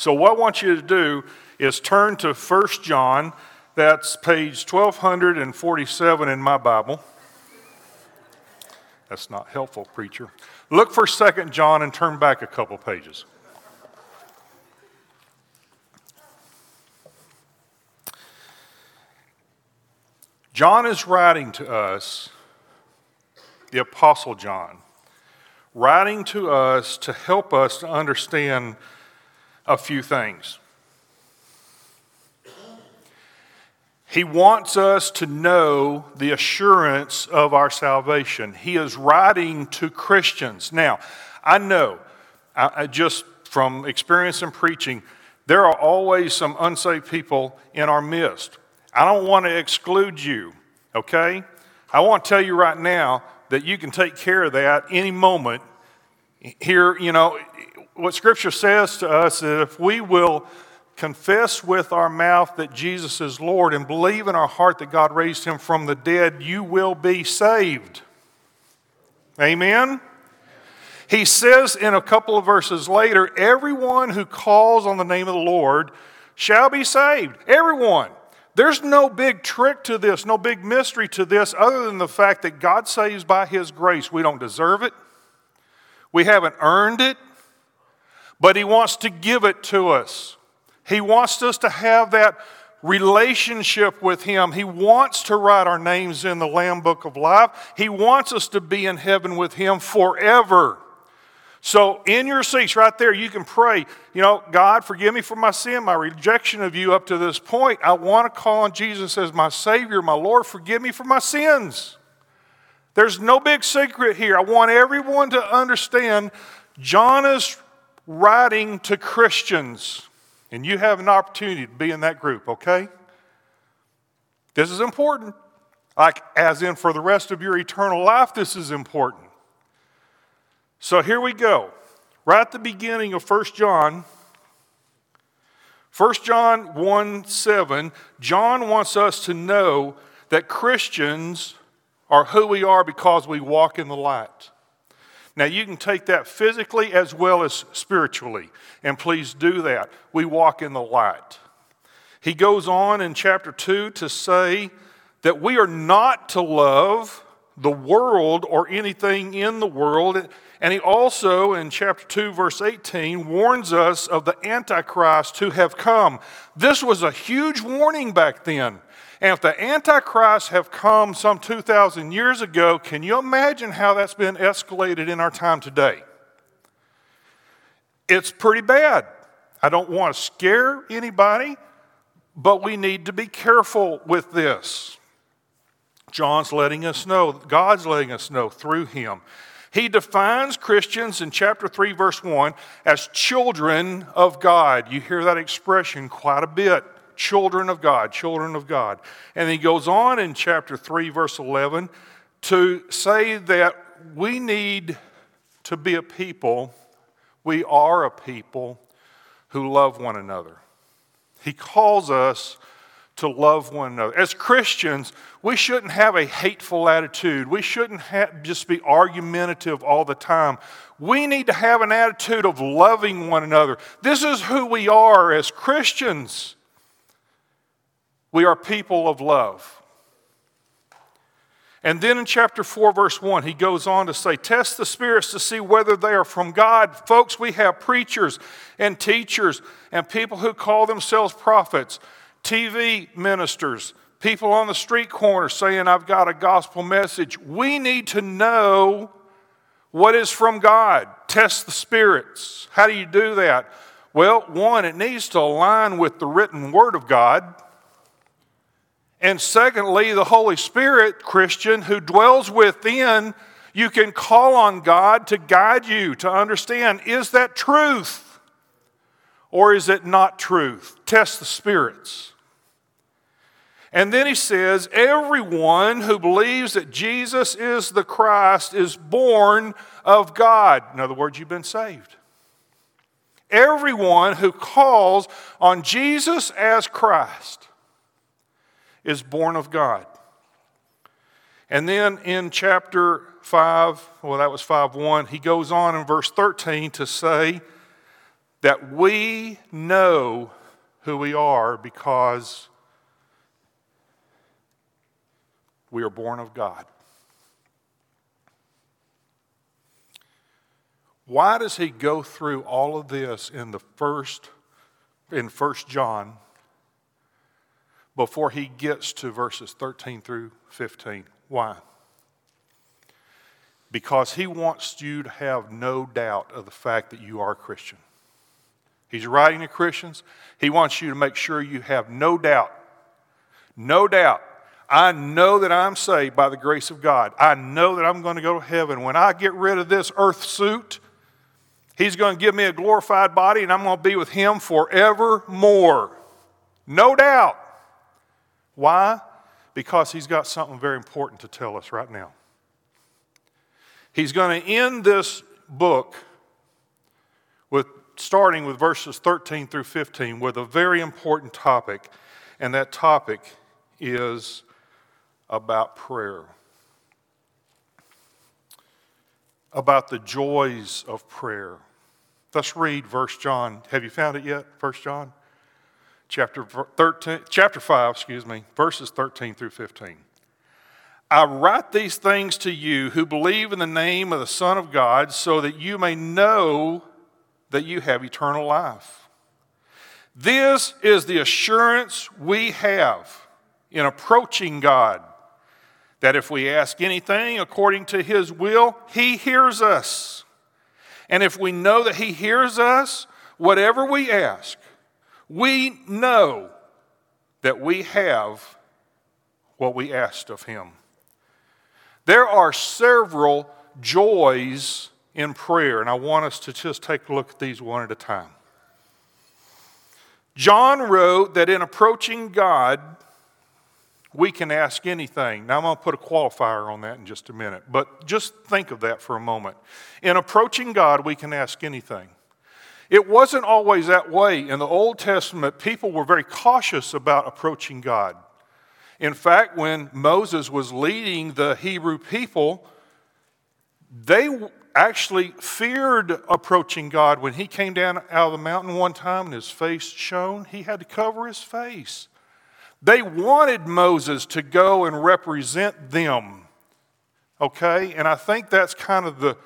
So, what I want you to do is turn to 1 John. That's page 1247 in my Bible. That's not helpful, preacher. Look for 2 John and turn back a couple pages. John is writing to us, the Apostle John, writing to us to help us to understand a few things. He wants us to know the assurance of our salvation. He is writing to Christians. Now, I know, I, I just from experience in preaching, there are always some unsaved people in our midst. I don't want to exclude you, okay? I want to tell you right now that you can take care of that any moment. Here, you know, what Scripture says to us is if we will confess with our mouth that Jesus is Lord and believe in our heart that God raised him from the dead, you will be saved. Amen? He says in a couple of verses later, everyone who calls on the name of the Lord shall be saved. Everyone. There's no big trick to this, no big mystery to this, other than the fact that God saves by His grace. We don't deserve it, we haven't earned it, but He wants to give it to us. He wants us to have that relationship with Him. He wants to write our names in the Lamb Book of Life. He wants us to be in heaven with Him forever. So, in your seats right there, you can pray, you know, God, forgive me for my sin, my rejection of you up to this point. I want to call on Jesus as my Savior, my Lord. Forgive me for my sins. There's no big secret here. I want everyone to understand John is writing to Christians, and you have an opportunity to be in that group, okay? This is important. Like, as in for the rest of your eternal life, this is important. So here we go. Right at the beginning of 1 John, 1 John 1 7, John wants us to know that Christians are who we are because we walk in the light. Now, you can take that physically as well as spiritually, and please do that. We walk in the light. He goes on in chapter 2 to say that we are not to love the world or anything in the world. And he also, in chapter 2, verse 18, warns us of the Antichrist who have come. This was a huge warning back then. And if the Antichrist have come some 2,000 years ago, can you imagine how that's been escalated in our time today? It's pretty bad. I don't want to scare anybody, but we need to be careful with this. John's letting us know, God's letting us know through him. He defines Christians in chapter 3, verse 1 as children of God. You hear that expression quite a bit children of God, children of God. And he goes on in chapter 3, verse 11 to say that we need to be a people, we are a people who love one another. He calls us to love one another. As Christians, we shouldn't have a hateful attitude. We shouldn't have, just be argumentative all the time. We need to have an attitude of loving one another. This is who we are as Christians. We are people of love. And then in chapter 4, verse 1, he goes on to say, Test the spirits to see whether they are from God. Folks, we have preachers and teachers and people who call themselves prophets TV ministers, people on the street corner saying, I've got a gospel message. We need to know what is from God. Test the spirits. How do you do that? Well, one, it needs to align with the written word of God. And secondly, the Holy Spirit, Christian, who dwells within, you can call on God to guide you to understand is that truth? or is it not truth? Test the spirits. And then he says, Everyone who believes that Jesus is the Christ is born of God. In other words, you've been saved. Everyone who calls on Jesus as Christ is born of God. And then in chapter 5, well, that was 5 1, he goes on in verse 13 to say, that we know who we are because we are born of God. Why does he go through all of this in the first in First John before he gets to verses 13 through 15? Why? Because he wants you to have no doubt of the fact that you are a Christian. He's writing to Christians. He wants you to make sure you have no doubt. No doubt. I know that I'm saved by the grace of God. I know that I'm going to go to heaven. When I get rid of this earth suit, He's going to give me a glorified body and I'm going to be with Him forevermore. No doubt. Why? Because He's got something very important to tell us right now. He's going to end this book with starting with verses 13 through 15 with a very important topic, and that topic is about prayer. About the joys of prayer. Let's read verse John. Have you found it yet? First John? Chapter 13, chapter 5, excuse me, verses 13 through 15. I write these things to you who believe in the name of the Son of God, so that you may know that you have eternal life. This is the assurance we have in approaching God that if we ask anything according to His will, He hears us. And if we know that He hears us, whatever we ask, we know that we have what we asked of Him. There are several joys in prayer, and I want us to just take a look at these one at a time. John wrote that in approaching God, we can ask anything. Now, I'm going to put a qualifier on that in just a minute, but just think of that for a moment. In approaching God, we can ask anything. It wasn't always that way. In the Old Testament, people were very cautious about approaching God. In fact, when Moses was leading the Hebrew people, they actually feared approaching God. When he came down out of the mountain one time and his face shone, he had to cover his face. They wanted Moses to go and represent them. Okay? And I think that's kind of the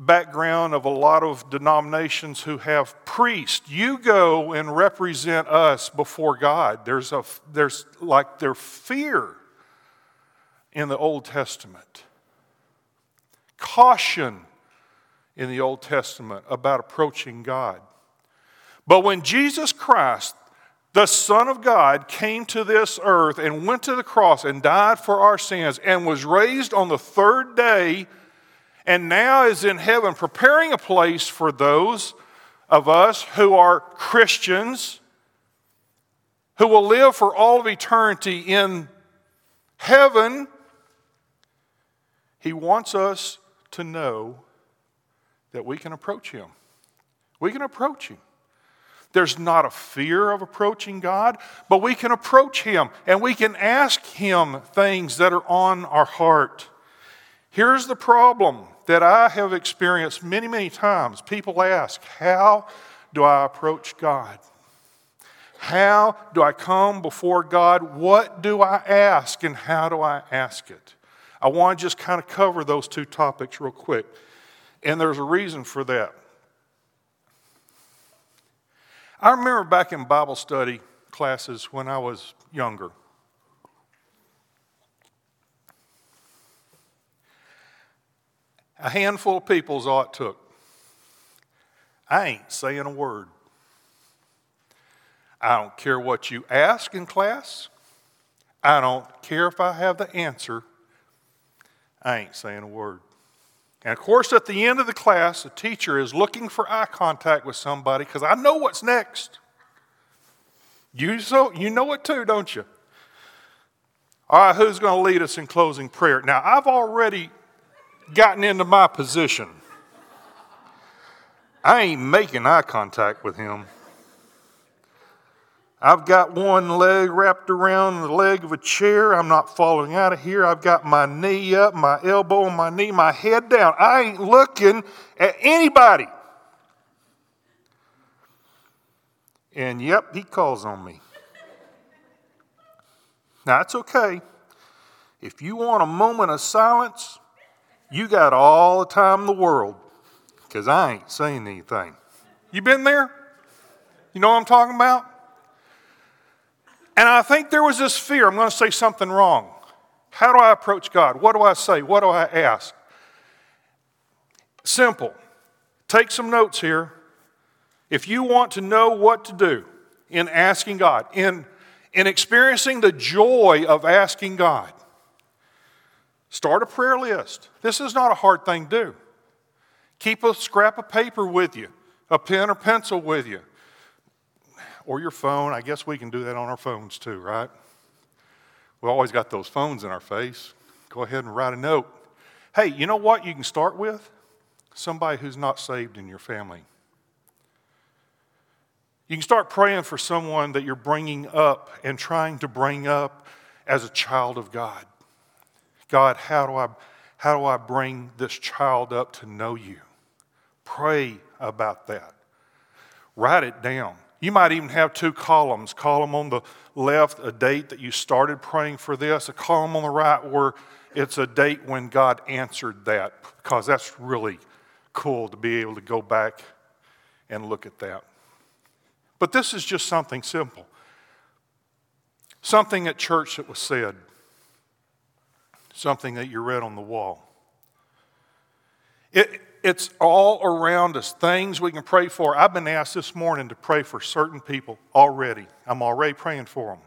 background of a lot of denominations who have priests. You go and represent us before God. There's, a, there's like their fear in the Old Testament. Caution in the Old Testament about approaching God. But when Jesus Christ, the Son of God, came to this earth and went to the cross and died for our sins and was raised on the third day and now is in heaven preparing a place for those of us who are Christians who will live for all of eternity in heaven. He wants us to know that we can approach Him. We can approach Him. There's not a fear of approaching God, but we can approach Him and we can ask Him things that are on our heart. Here's the problem that I have experienced many, many times. People ask, How do I approach God? How do I come before God? What do I ask and how do I ask it? I want to just kind of cover those two topics real quick. And there's a reason for that. I remember back in Bible study classes when I was younger. A handful of people's all it took. I ain't saying a word. I don't care what you ask in class. I don't care if I have the answer. I ain't saying a word. And of course, at the end of the class, the teacher is looking for eye contact with somebody because I know what's next. You, so, you know it too, don't you? All right, who's going to lead us in closing prayer? Now, I've already gotten into my position. I ain't making eye contact with him. I've got one leg wrapped around the leg of a chair. I'm not falling out of here. I've got my knee up, my elbow on my knee, my head down. I ain't looking at anybody. And yep, he calls on me. Now, it's okay. If you want a moment of silence, you got all the time in the world because I ain't saying anything. You been there? You know what I'm talking about? And I think there was this fear I'm going to say something wrong. How do I approach God? What do I say? What do I ask? Simple. Take some notes here. If you want to know what to do in asking God, in, in experiencing the joy of asking God, start a prayer list. This is not a hard thing to do. Keep a scrap of paper with you, a pen or pencil with you, or your phone. I guess we can do that on our phones too, right? We always got those phones in our face. Go ahead and write a note. Hey, you know what you can start with? Somebody who's not saved in your family. You can start praying for someone that you're bringing up and trying to bring up as a child of God. God, how do I, how do I bring this child up to know you? Pray about that. Write it down. You might even have two columns. Column on the left, a date that you started praying for this, a column on the right where it's a date when God answered that, because that's really cool to be able to go back and look at that. But this is just something simple. Something at church that was said, something that you read on the wall. It, it's all around us, things we can pray for. I've been asked this morning to pray for certain people already. I'm already praying for them.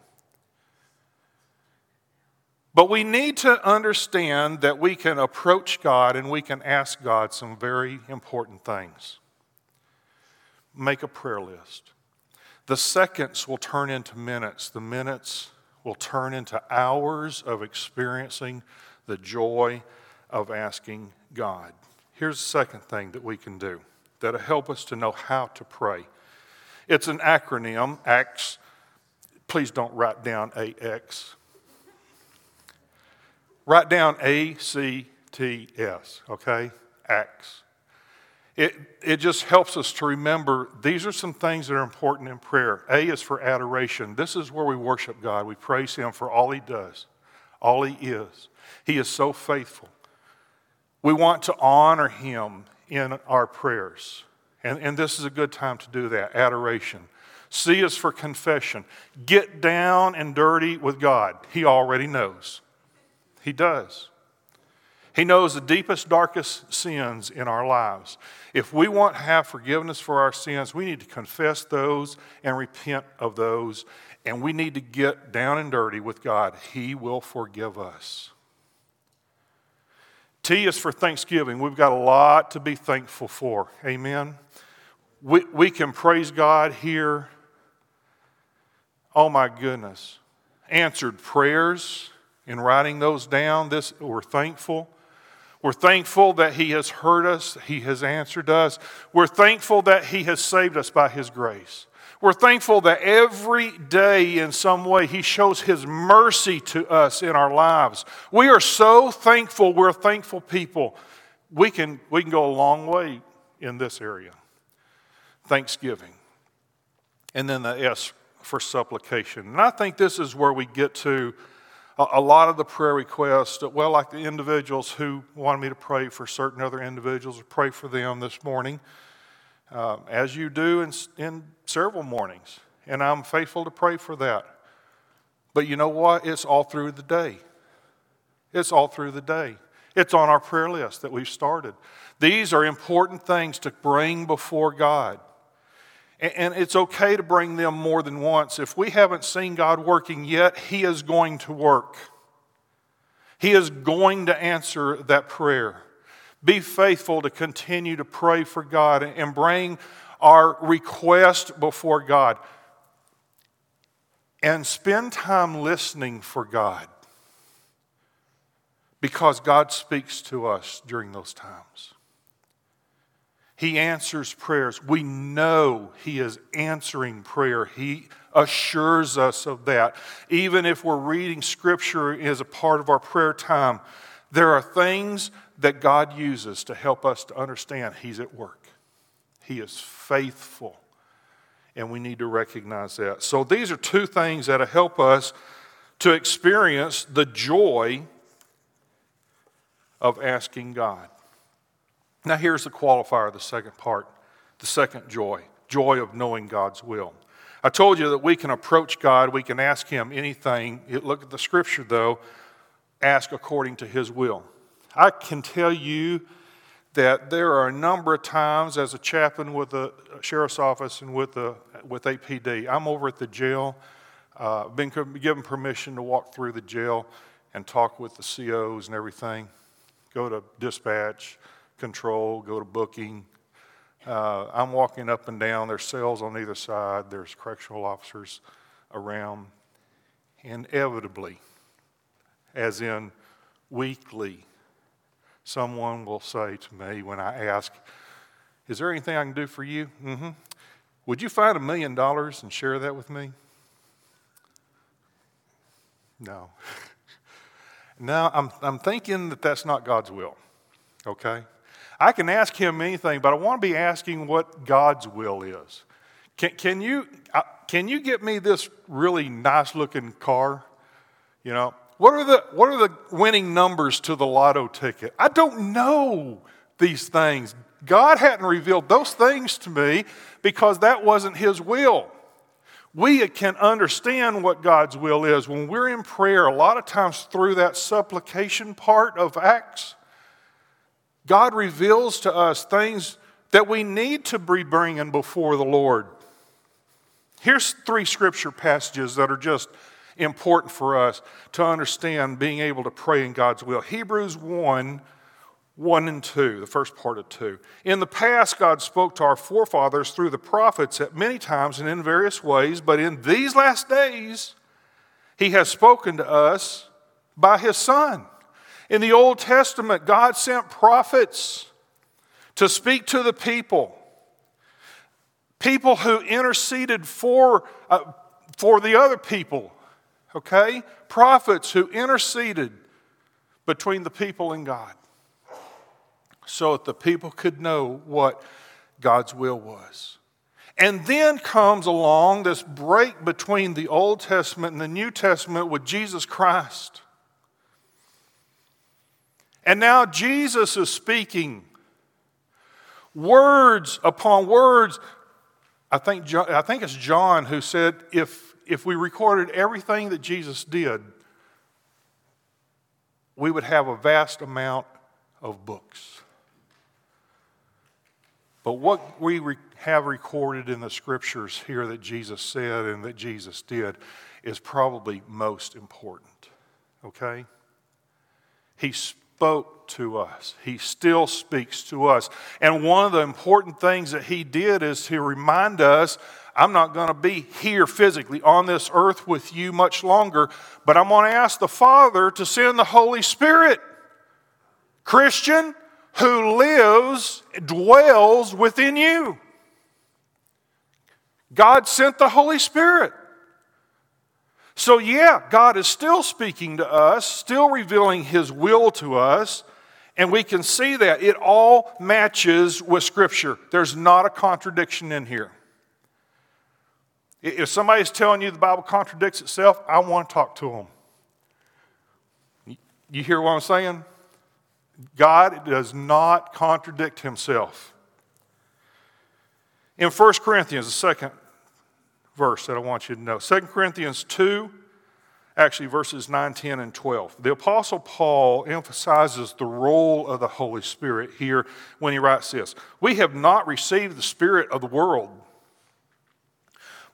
But we need to understand that we can approach God and we can ask God some very important things. Make a prayer list. The seconds will turn into minutes, the minutes will turn into hours of experiencing the joy of asking God. Here's the second thing that we can do that'll help us to know how to pray. It's an acronym, ACTS. Please don't write down AX. Write down A C T S, okay? ACTS. It, it just helps us to remember these are some things that are important in prayer. A is for adoration. This is where we worship God. We praise Him for all He does, all He is. He is so faithful. We want to honor Him in our prayers. And, and this is a good time to do that adoration. C is for confession. Get down and dirty with God. He already knows. He does. He knows the deepest, darkest sins in our lives. If we want to have forgiveness for our sins, we need to confess those and repent of those, and we need to get down and dirty with God. He will forgive us. T is for Thanksgiving. We've got a lot to be thankful for. Amen. We, we can praise God here. Oh my goodness. Answered prayers in writing those down. This we're thankful. We're thankful that He has heard us, He has answered us. We're thankful that He has saved us by His grace. We're thankful that every day, in some way, He shows His mercy to us in our lives. We are so thankful. We're thankful people. We can, we can go a long way in this area. Thanksgiving. And then the S for supplication. And I think this is where we get to a lot of the prayer requests, well, like the individuals who wanted me to pray for certain other individuals, or pray for them this morning, uh, as you do in, in several mornings. And I'm faithful to pray for that. But you know what? It's all through the day. It's all through the day. It's on our prayer list that we've started. These are important things to bring before God. And it's okay to bring them more than once. If we haven't seen God working yet, He is going to work. He is going to answer that prayer. Be faithful to continue to pray for God and bring our request before God. And spend time listening for God because God speaks to us during those times. He answers prayers. We know He is answering prayer. He assures us of that. Even if we're reading Scripture as a part of our prayer time, there are things that God uses to help us to understand He's at work. He is faithful And we need to recognize that. So these are two things that help us to experience the joy of asking God. Now, here's the qualifier, the second part, the second joy joy of knowing God's will. I told you that we can approach God, we can ask Him anything. Look at the scripture, though, ask according to His will. I can tell you that there are a number of times as a chaplain with the sheriff's office and with, the, with APD, I'm over at the jail, uh, been given permission to walk through the jail and talk with the COs and everything, go to dispatch, control, go to booking, uh, I'm walking up and down. There's cells on either side. There's correctional officers around. Inevitably, as in weekly, someone will say to me when I ask, Is there anything I can do for you? Mm-hmm. Would you find a million dollars and share that with me? No. now, I'm, I'm thinking that that's not God's will, okay? I can ask him anything, but I want to be asking what God's will is. Can, can, you, uh, can you get me this really nice looking car? You know, what are, the, what are the winning numbers to the lotto ticket? I don't know these things. God hadn't revealed those things to me because that wasn't His will. We can understand what God's will is when we're in prayer, a lot of times through that supplication part of Acts God reveals to us things that we need to be bringing before the Lord. Here's three scripture passages that are just important for us to understand being able to pray in God's will. Hebrews 1 1 and 2, the first part of 2. In the past, God spoke to our forefathers through the prophets at many times and in various ways, but in these last days, He has spoken to us by His Son in the Old Testament, God sent prophets to speak to the people, people who interceded for, uh, for the other people, okay? Prophets who interceded between the people and God so that the people could know what God's will was. And then comes along this break between the Old Testament and the New Testament with Jesus Christ. And now Jesus is speaking words upon words. I think, John, I think it's John who said if, if we recorded everything that Jesus did, we would have a vast amount of books. But what we re- have recorded in the scriptures here that Jesus said and that Jesus did is probably most important. Okay? He spoke to us. He still speaks to us. And one of the important things that he did is to remind us I'm not going to be here physically on this earth with you much longer, but I'm going to ask the Father to send the Holy Spirit. Christian, who lives, dwells within you. God sent the Holy Spirit. So, yeah, God is still speaking to us, still revealing His will to us, and we can see that. It all matches with Scripture. There's not a contradiction in here. If somebody's telling you the Bible contradicts itself, I want to talk to them. You hear what I'm saying? God does not contradict himself. In 1 Corinthians, the second verse that I want you to know. 2 Corinthians 2, actually verses 9, 10, and 12. The Apostle Paul emphasizes the role of the Holy Spirit here when he writes this We have not received the Spirit of the world,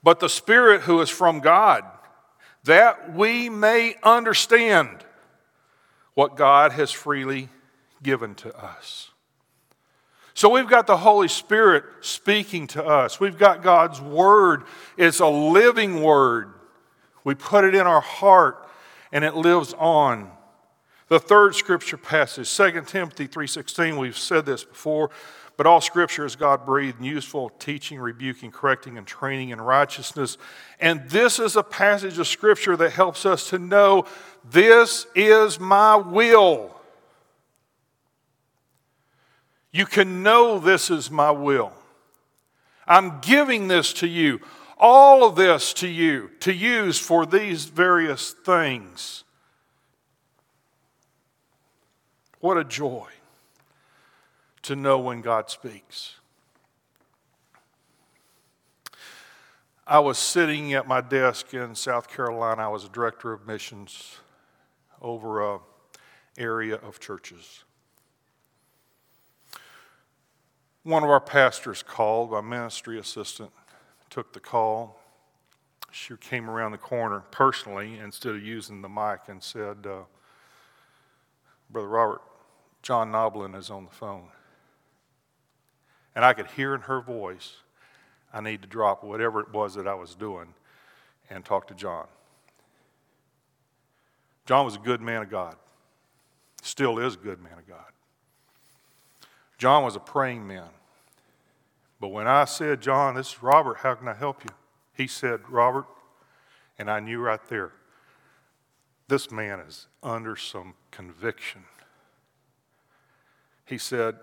but the Spirit who is from God, that we may understand what God has freely given to us. So we've got the Holy Spirit speaking to us. We've got God's Word. It's a living Word. We put it in our heart and it lives on. The third scripture passage, 2 Timothy 3:16, we've said this before, but all scripture is God breathed and useful, teaching, rebuking, correcting, and training in righteousness. And this is a passage of scripture that helps us to know this is my will. You can know this is my will. I'm giving this to you, all of this to you, to use for these various things. What a joy to know when God speaks. I was sitting at my desk in South Carolina. I was a director of missions over a area of churches. One of our pastors called, my ministry assistant took the call. She came around the corner personally instead of using the mic and said, uh, Brother Robert, John Noblin is on the phone. And I could hear in her voice, I need to drop whatever it was that I was doing and talk to John. John was a good man of God, still is a good man of God. John was a praying man. But when I said, John, this is Robert, how can I help you? He said, Robert, and I knew right there, this man is under some conviction. He said,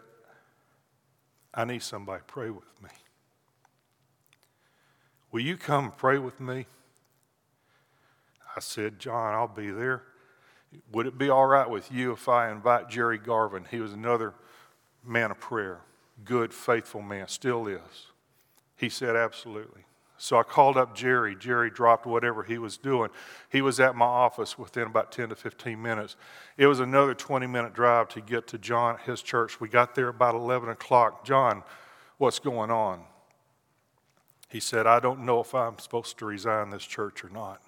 I need somebody to pray with me. Will you come pray with me? I said, John, I'll be there. Would it be all right with you if I invite Jerry Garvin? He was another man of prayer, good, faithful man, still is. He said, Absolutely. So I called up Jerry. Jerry dropped whatever he was doing. He was at my office within about 10 to 15 minutes. It was another 20 minute drive to get to John, his church. We got there about 11 o'clock. John, what's going on? He said, I don't know if I'm supposed to resign this church or not.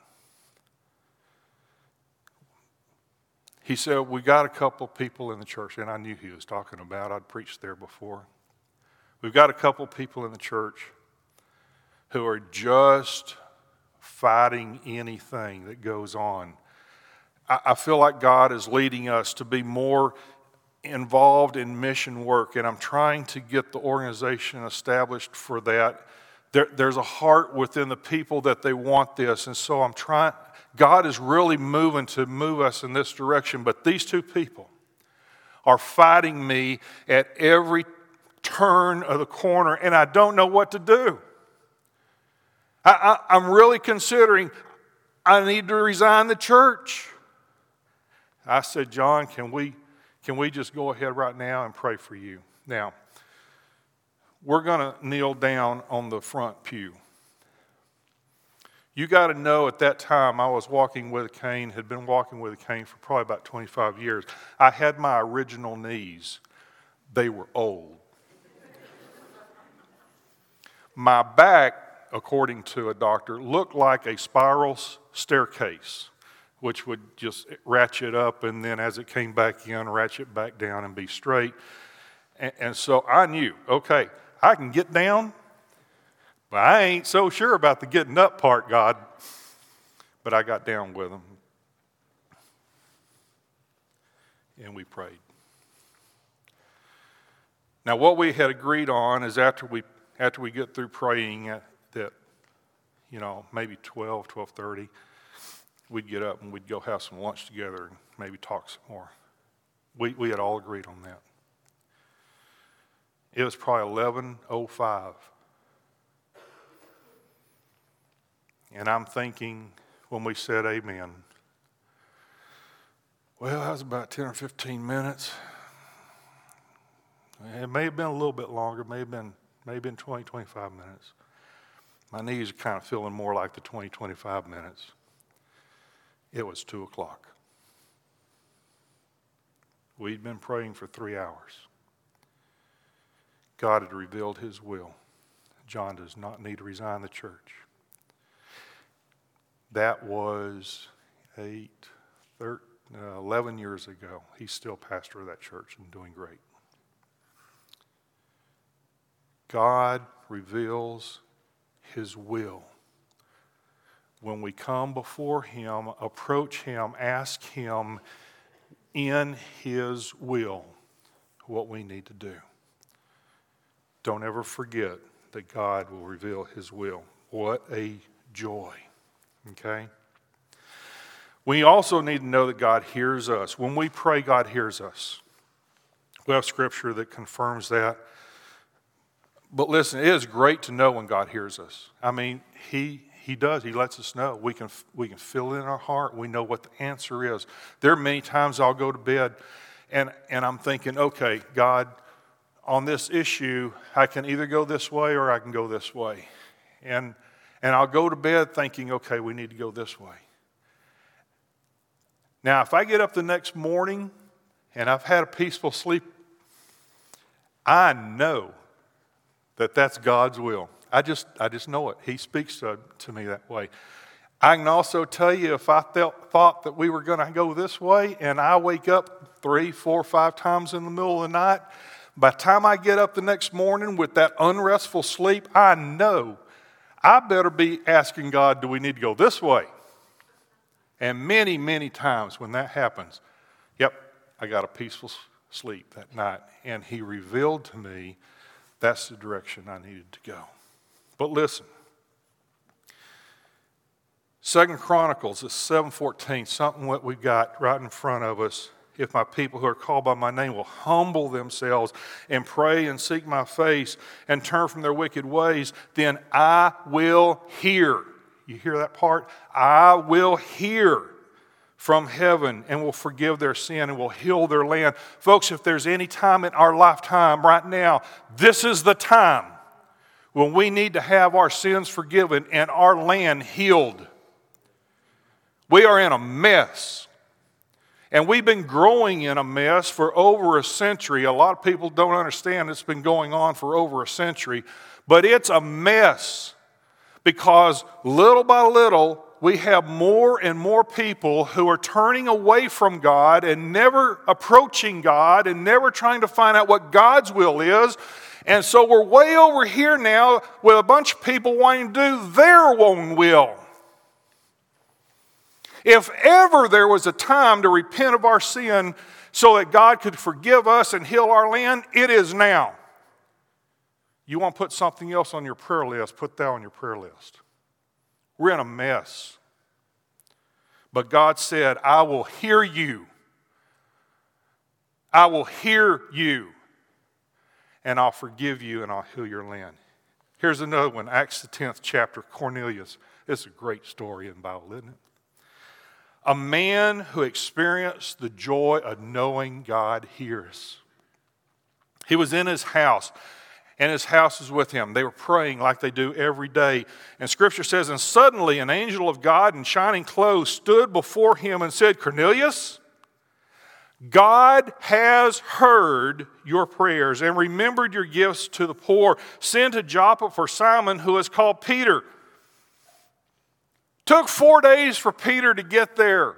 He said, We got a couple people in the church, and I knew he was talking about. I'd preached there before. We've got a couple people in the church who are just fighting anything that goes on. I, feel like God is leading us to be more involved in mission work, and I'm trying to get the organization established for that. There, there's a heart within the people that they want this, and so I'm trying. God is really moving to move us in this direction, but these two people are fighting me at every turn of the corner, and I don't know what to do. I, I, I'm really considering I need to resign the church. I said, John, can we, can we just go ahead right now and pray for you? Now, we're going to kneel down on the front pew. You got to know at that time I was walking with a cane, had been walking with a cane for probably about 25 years. I had my original knees, they were old. My back, according to a doctor, looked like a spiral staircase, which would just ratchet up and then as it came back in, ratchet back down and be straight. And, and so I knew, okay, I can get down but I ain't so sure about the getting up part, God. But I got down with him. And we prayed. Now, what we had agreed on is after we, after we get through praying at, that, you know, maybe 12, 12.30, we'd get up and we'd go have some lunch together and maybe talk some more. We, we had all agreed on that. It was probably 11.05 And I'm thinking when we said amen, well, that was about 10 or 15 minutes. It may have been a little bit longer, may have been, may have been 20, 25 minutes. My knees are kind of feeling more like the 20, 25 minutes. It was 2 o'clock. We'd been praying for three hours. God had revealed his will. John does not need to resign the church. That was eight, 13, uh, 11 years ago. He's still pastor of that church and doing great. God reveals his will. When we come before him, approach him, ask him in his will what we need to do. Don't ever forget that God will reveal his will. What a joy. Okay? We also need to know that God hears us. When we pray, God hears us. We have scripture that confirms that. But listen, it is great to know when God hears us. I mean, He He does. He lets us know. We can we can feel it in our heart. We know what the answer is. There are many times I'll go to bed and and I'm thinking, okay, God, on this issue, I can either go this way or I can go this way. And and I'll go to bed thinking, okay, we need to go this way. Now, if I get up the next morning and I've had a peaceful sleep, I know that that's God's will. I just, I just know it. He speaks to, to me that way. I can also tell you if I felt, thought that we were going to go this way and I wake up three, four, five times in the middle of the night, by the time I get up the next morning with that unrestful sleep, I know I better be asking God, do we need to go this way? And many, many times when that happens, yep, I got a peaceful sleep that night. And He revealed to me that's the direction I needed to go. But listen, Second Chronicles is 714, something what we got right in front of us. If my people who are called by my name will humble themselves and pray and seek my face and turn from their wicked ways, then I will hear. You hear that part? I will hear from heaven and will forgive their sin and will heal their land. Folks, if there's any time in our lifetime right now, this is the time when we need to have our sins forgiven and our land healed. We are in a mess. And we've been growing in a mess for over a century. A lot of people don't understand it's been going on for over a century, but it's a mess because little by little, we have more and more people who are turning away from God and never approaching God and never trying to find out what God's will is. And so we're way over here now with a bunch of people wanting to do their own will. If ever there was a time to repent of our sin so that God could forgive us and heal our land, it is now. You want to put something else on your prayer list, put that on your prayer list. We're in a mess. But God said, I will hear you. I will hear you. And I'll forgive you and I'll heal your land. Here's another one Acts the 10th chapter, Cornelius. It's a great story in the Bible, isn't it? A man who experienced the joy of knowing God hears. He was in his house and his house was with him. They were praying like they do every day. And scripture says, And suddenly an angel of God in shining clothes stood before him and said, Cornelius, God has heard your prayers and remembered your gifts to the poor. Send to Joppa for Simon, who is called Peter. Took four days for Peter to get there.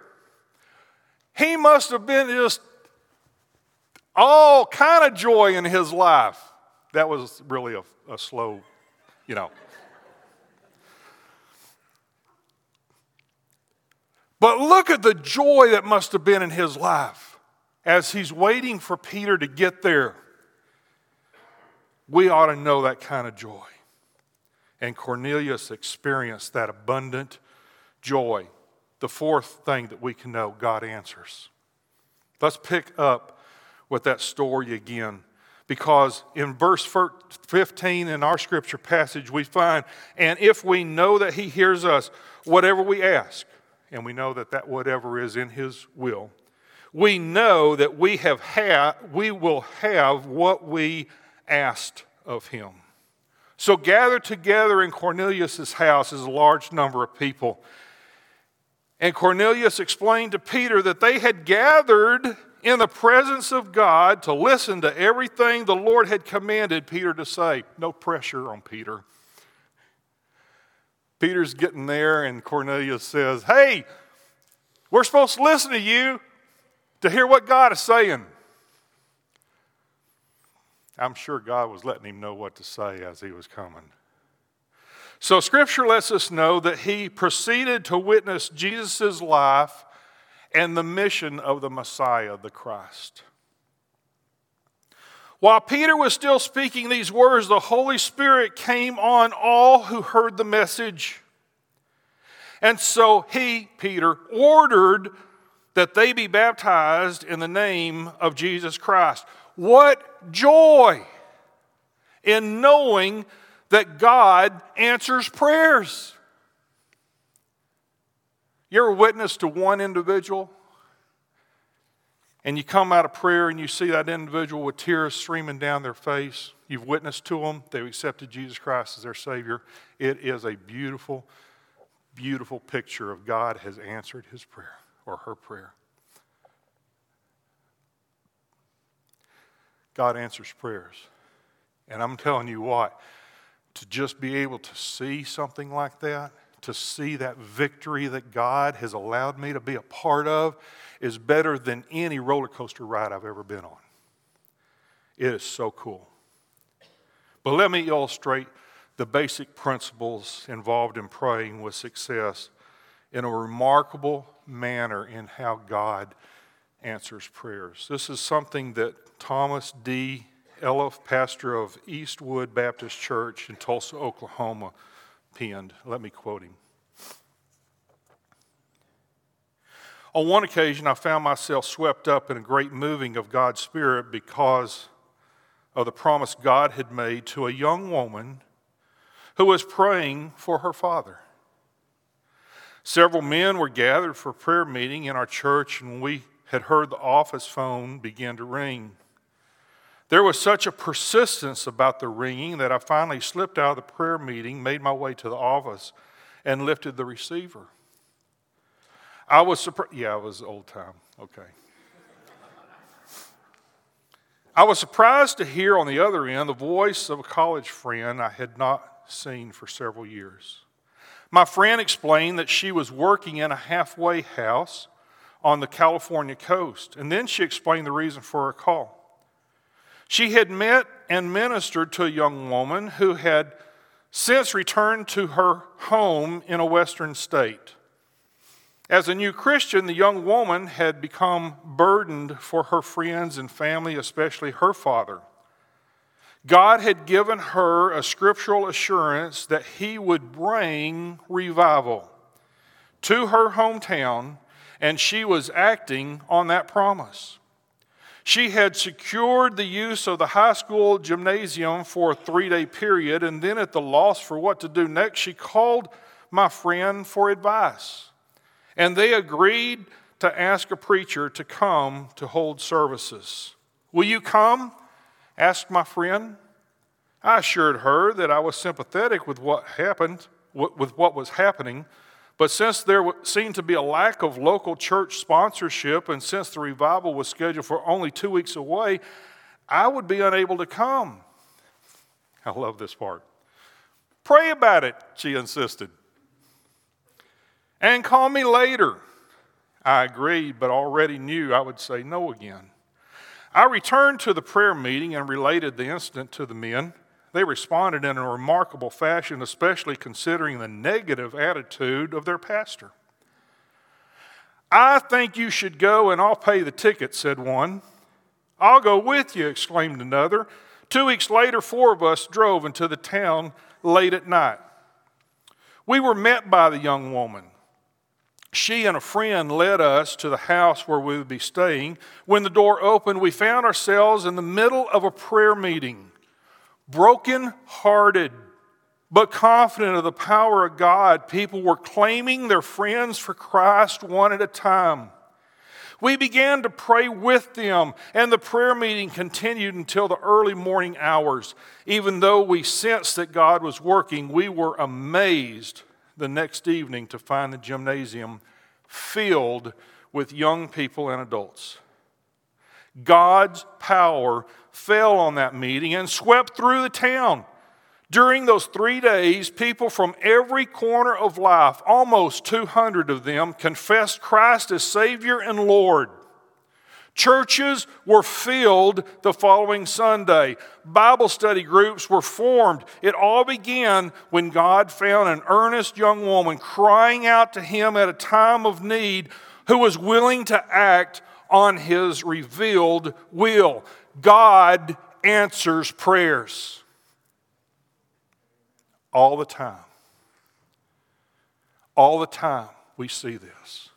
He must have been just all kind of joy in his life that was really a, a slow, you know. But look at the joy that must have been in his life as he's waiting for Peter to get there. We ought to know that kind of joy. And Cornelius experienced that abundant joy. The fourth thing that we can know God answers. Let's pick up with that story again because in verse 15 in our scripture passage, we find, and if we know that He hears us, whatever we ask, and we know that that whatever is in His will, we know that we, have had, we will have what we asked of Him. So, gathered together in Cornelius' house is a large number of people. And Cornelius explained to Peter that they had gathered in the presence of God to listen to everything the Lord had commanded Peter to say. No pressure on Peter. Peter's getting there, and Cornelius says, Hey, we're supposed to listen to you to hear what God is saying. I'm sure God was letting him know what to say as he was coming. So, Scripture lets us know that he proceeded to witness Jesus' life and the mission of the Messiah, the Christ. While Peter was still speaking these words, the Holy Spirit came on all who heard the message. And so he, Peter, ordered that they be baptized in the name of Jesus Christ. What joy! in knowing that God answers prayers. You ever witness to one individual and you come out of prayer and you see that individual with tears streaming down their face? You've witnessed to them, they've accepted Jesus Christ as their Savior. It is a beautiful, beautiful picture of God has answered his prayer or her prayer. God answers prayers. And I'm telling you what, to just be able to see something like that, to see that victory that God has allowed me to be a part of, is better than any roller coaster ride I've ever been on. It is so cool. But let me illustrate the basic principles involved in praying with success in a remarkable manner in how God answers prayers. This is something that Thomas D. Elliff, pastor of Eastwood Baptist Church in Tulsa, Oklahoma, penned. Let me quote him. On one occasion, I found myself swept up in a great moving of God's Spirit because of the promise God had made to a young woman who was praying for her father. Several men were gathered for prayer meeting in our church, and we had heard the office phone begin to ring. There was such a persistence about the ringing that I finally slipped out of the prayer meeting, made my way to the office, and lifted the receiver. I was surprised. Yeah, it was old time. Okay. I was surprised to hear on the other end the voice of a college friend I had not seen for several years. My friend explained that she was working in a halfway house on the California coast, and then she explained the reason for her call. She had met and ministered to a young woman who had since returned to her home in a western state. As a new Christian, the young woman had become burdened for her friends and family, especially her father. God had given her a scriptural assurance that He would bring revival to her hometown, and she was acting on that promise. She had secured the use of the high school gymnasium for a three day period, and then at the loss for what to do next, she called my friend for advice. And they agreed to ask a preacher to come to hold services. Will you come? asked my friend. I assured her that I was sympathetic with what happened, with what was happening, but since there seemed to be a lack of local church sponsorship, and since the revival was scheduled for only two weeks away, I would be unable to come. I love this part. Pray about it, she insisted. And call me later. I agreed, but already knew I would say no again. I returned to the prayer meeting and related the incident to the men. They responded in a remarkable fashion, especially considering the negative attitude of their pastor. I think you should go and I'll pay the ticket, said one. I'll go with you, exclaimed another. Two weeks later, four of us drove into the town late at night. We were met by the young woman. She and a friend led us to the house where we would be staying. When the door opened, we found ourselves in the middle of a prayer meeting broken hearted, but confident of the power of God, people were claiming their friends for Christ one at a time. We began to pray with them, and the prayer meeting continued until the early morning hours. Even though we sensed that God was working, we were amazed the next evening to find the gymnasium filled with young people and adults. God's power fell on that meeting and swept through the town. During those three days, people from every corner of life, almost 200 of them, confessed Christ as Savior and Lord. Churches were filled the following Sunday. Bible study groups were formed. It all began when God found an earnest young woman crying out to Him at a time of need who was willing to act on His revealed will. God answers prayers all the time. All the time we see this.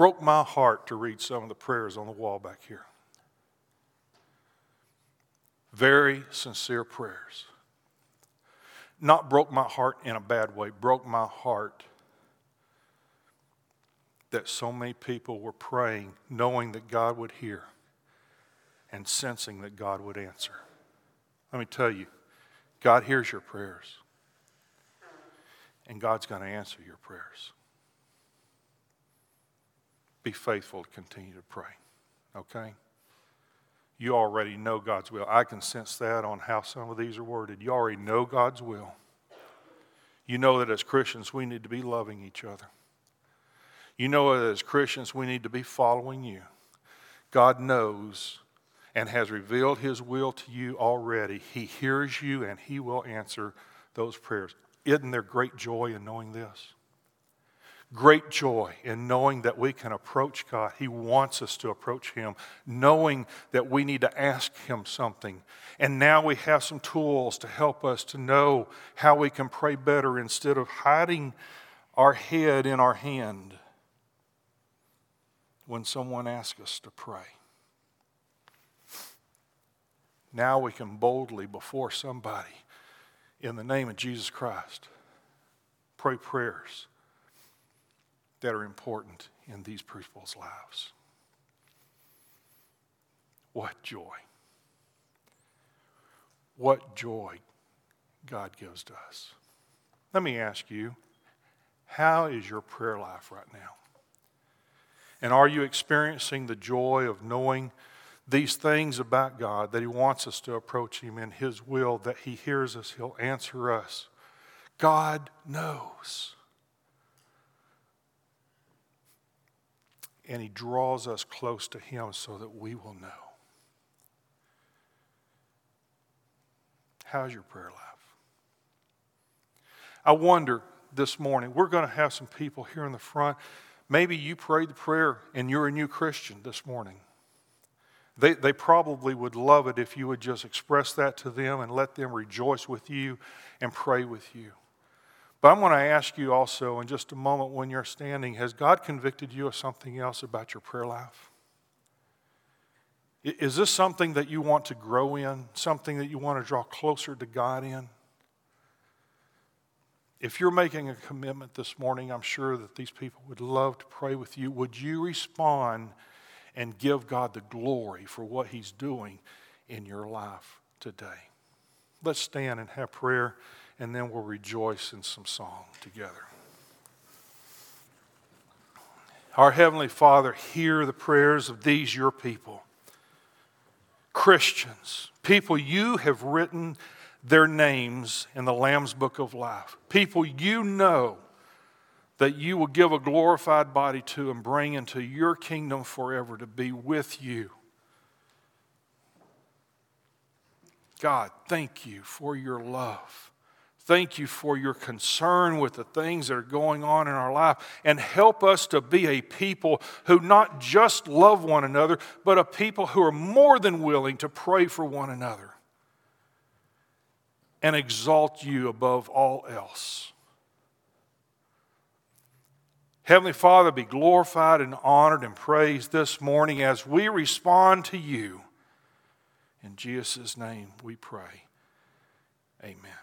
broke my heart to read some of the prayers on the wall back here. Very sincere prayers. Not broke my heart in a bad way, broke my heart that so many people were praying, knowing that God would hear and sensing that God would answer. Let me tell you, God hears your prayers, and God's going to answer your prayers. Be faithful to continue to pray, okay? You already know God's will. I can sense that on how some of these are worded. You already know God's will. You know that as Christians, we need to be loving each other. You know that as Christians, we need to be following you. God knows and has revealed his will to you already. He hears you and he will answer those prayers. Isn't there great joy in knowing this? Great joy in knowing that we can approach God. He wants us to approach Him, knowing that we need to ask Him something. And now we have some tools to help us to know how we can pray better instead of hiding our head in our hand when someone asks us to pray. Now we can boldly, before somebody, in the name of Jesus Christ, pray prayers that are important in these people's lives. What joy! What joy God gives to us. Let me ask you, how is your prayer life right now? And are you experiencing the joy of knowing these things about God, that He wants us to approach Him in His will, that He hears us, He'll answer us. God knows. And He draws us close to Him so that we will know. How's your prayer life? I wonder this morning, we're going to have some people here in the front. Maybe you prayed the prayer and you're a new Christian this morning. They, they probably would love it if you would just express that to them and let them rejoice with you and pray with you. But I'm going to ask you also in just a moment when you're standing has God convicted you of something else about your prayer life? Is this something that you want to grow in, something that you want to draw closer to God in? If you're making a commitment this morning, I'm sure that these people would love to pray with you. Would you respond and give God the glory for what He's doing in your life today. Let's stand and have prayer, and then we'll rejoice in some song together. Our Heavenly Father, hear the prayers of these your people. Christians, people you have written their names in the Lamb's Book of Life, people you know that you will give a glorified body to and bring into your kingdom forever to be with you. God, thank you for your love. Thank you for your concern with the things that are going on in our life. And help us to be a people who not just love one another, but a people who are more than willing to pray for one another and exalt you above all else. Heavenly Father, be glorified and honored and praised this morning as we respond to you. In Jesus' name we pray. Amen.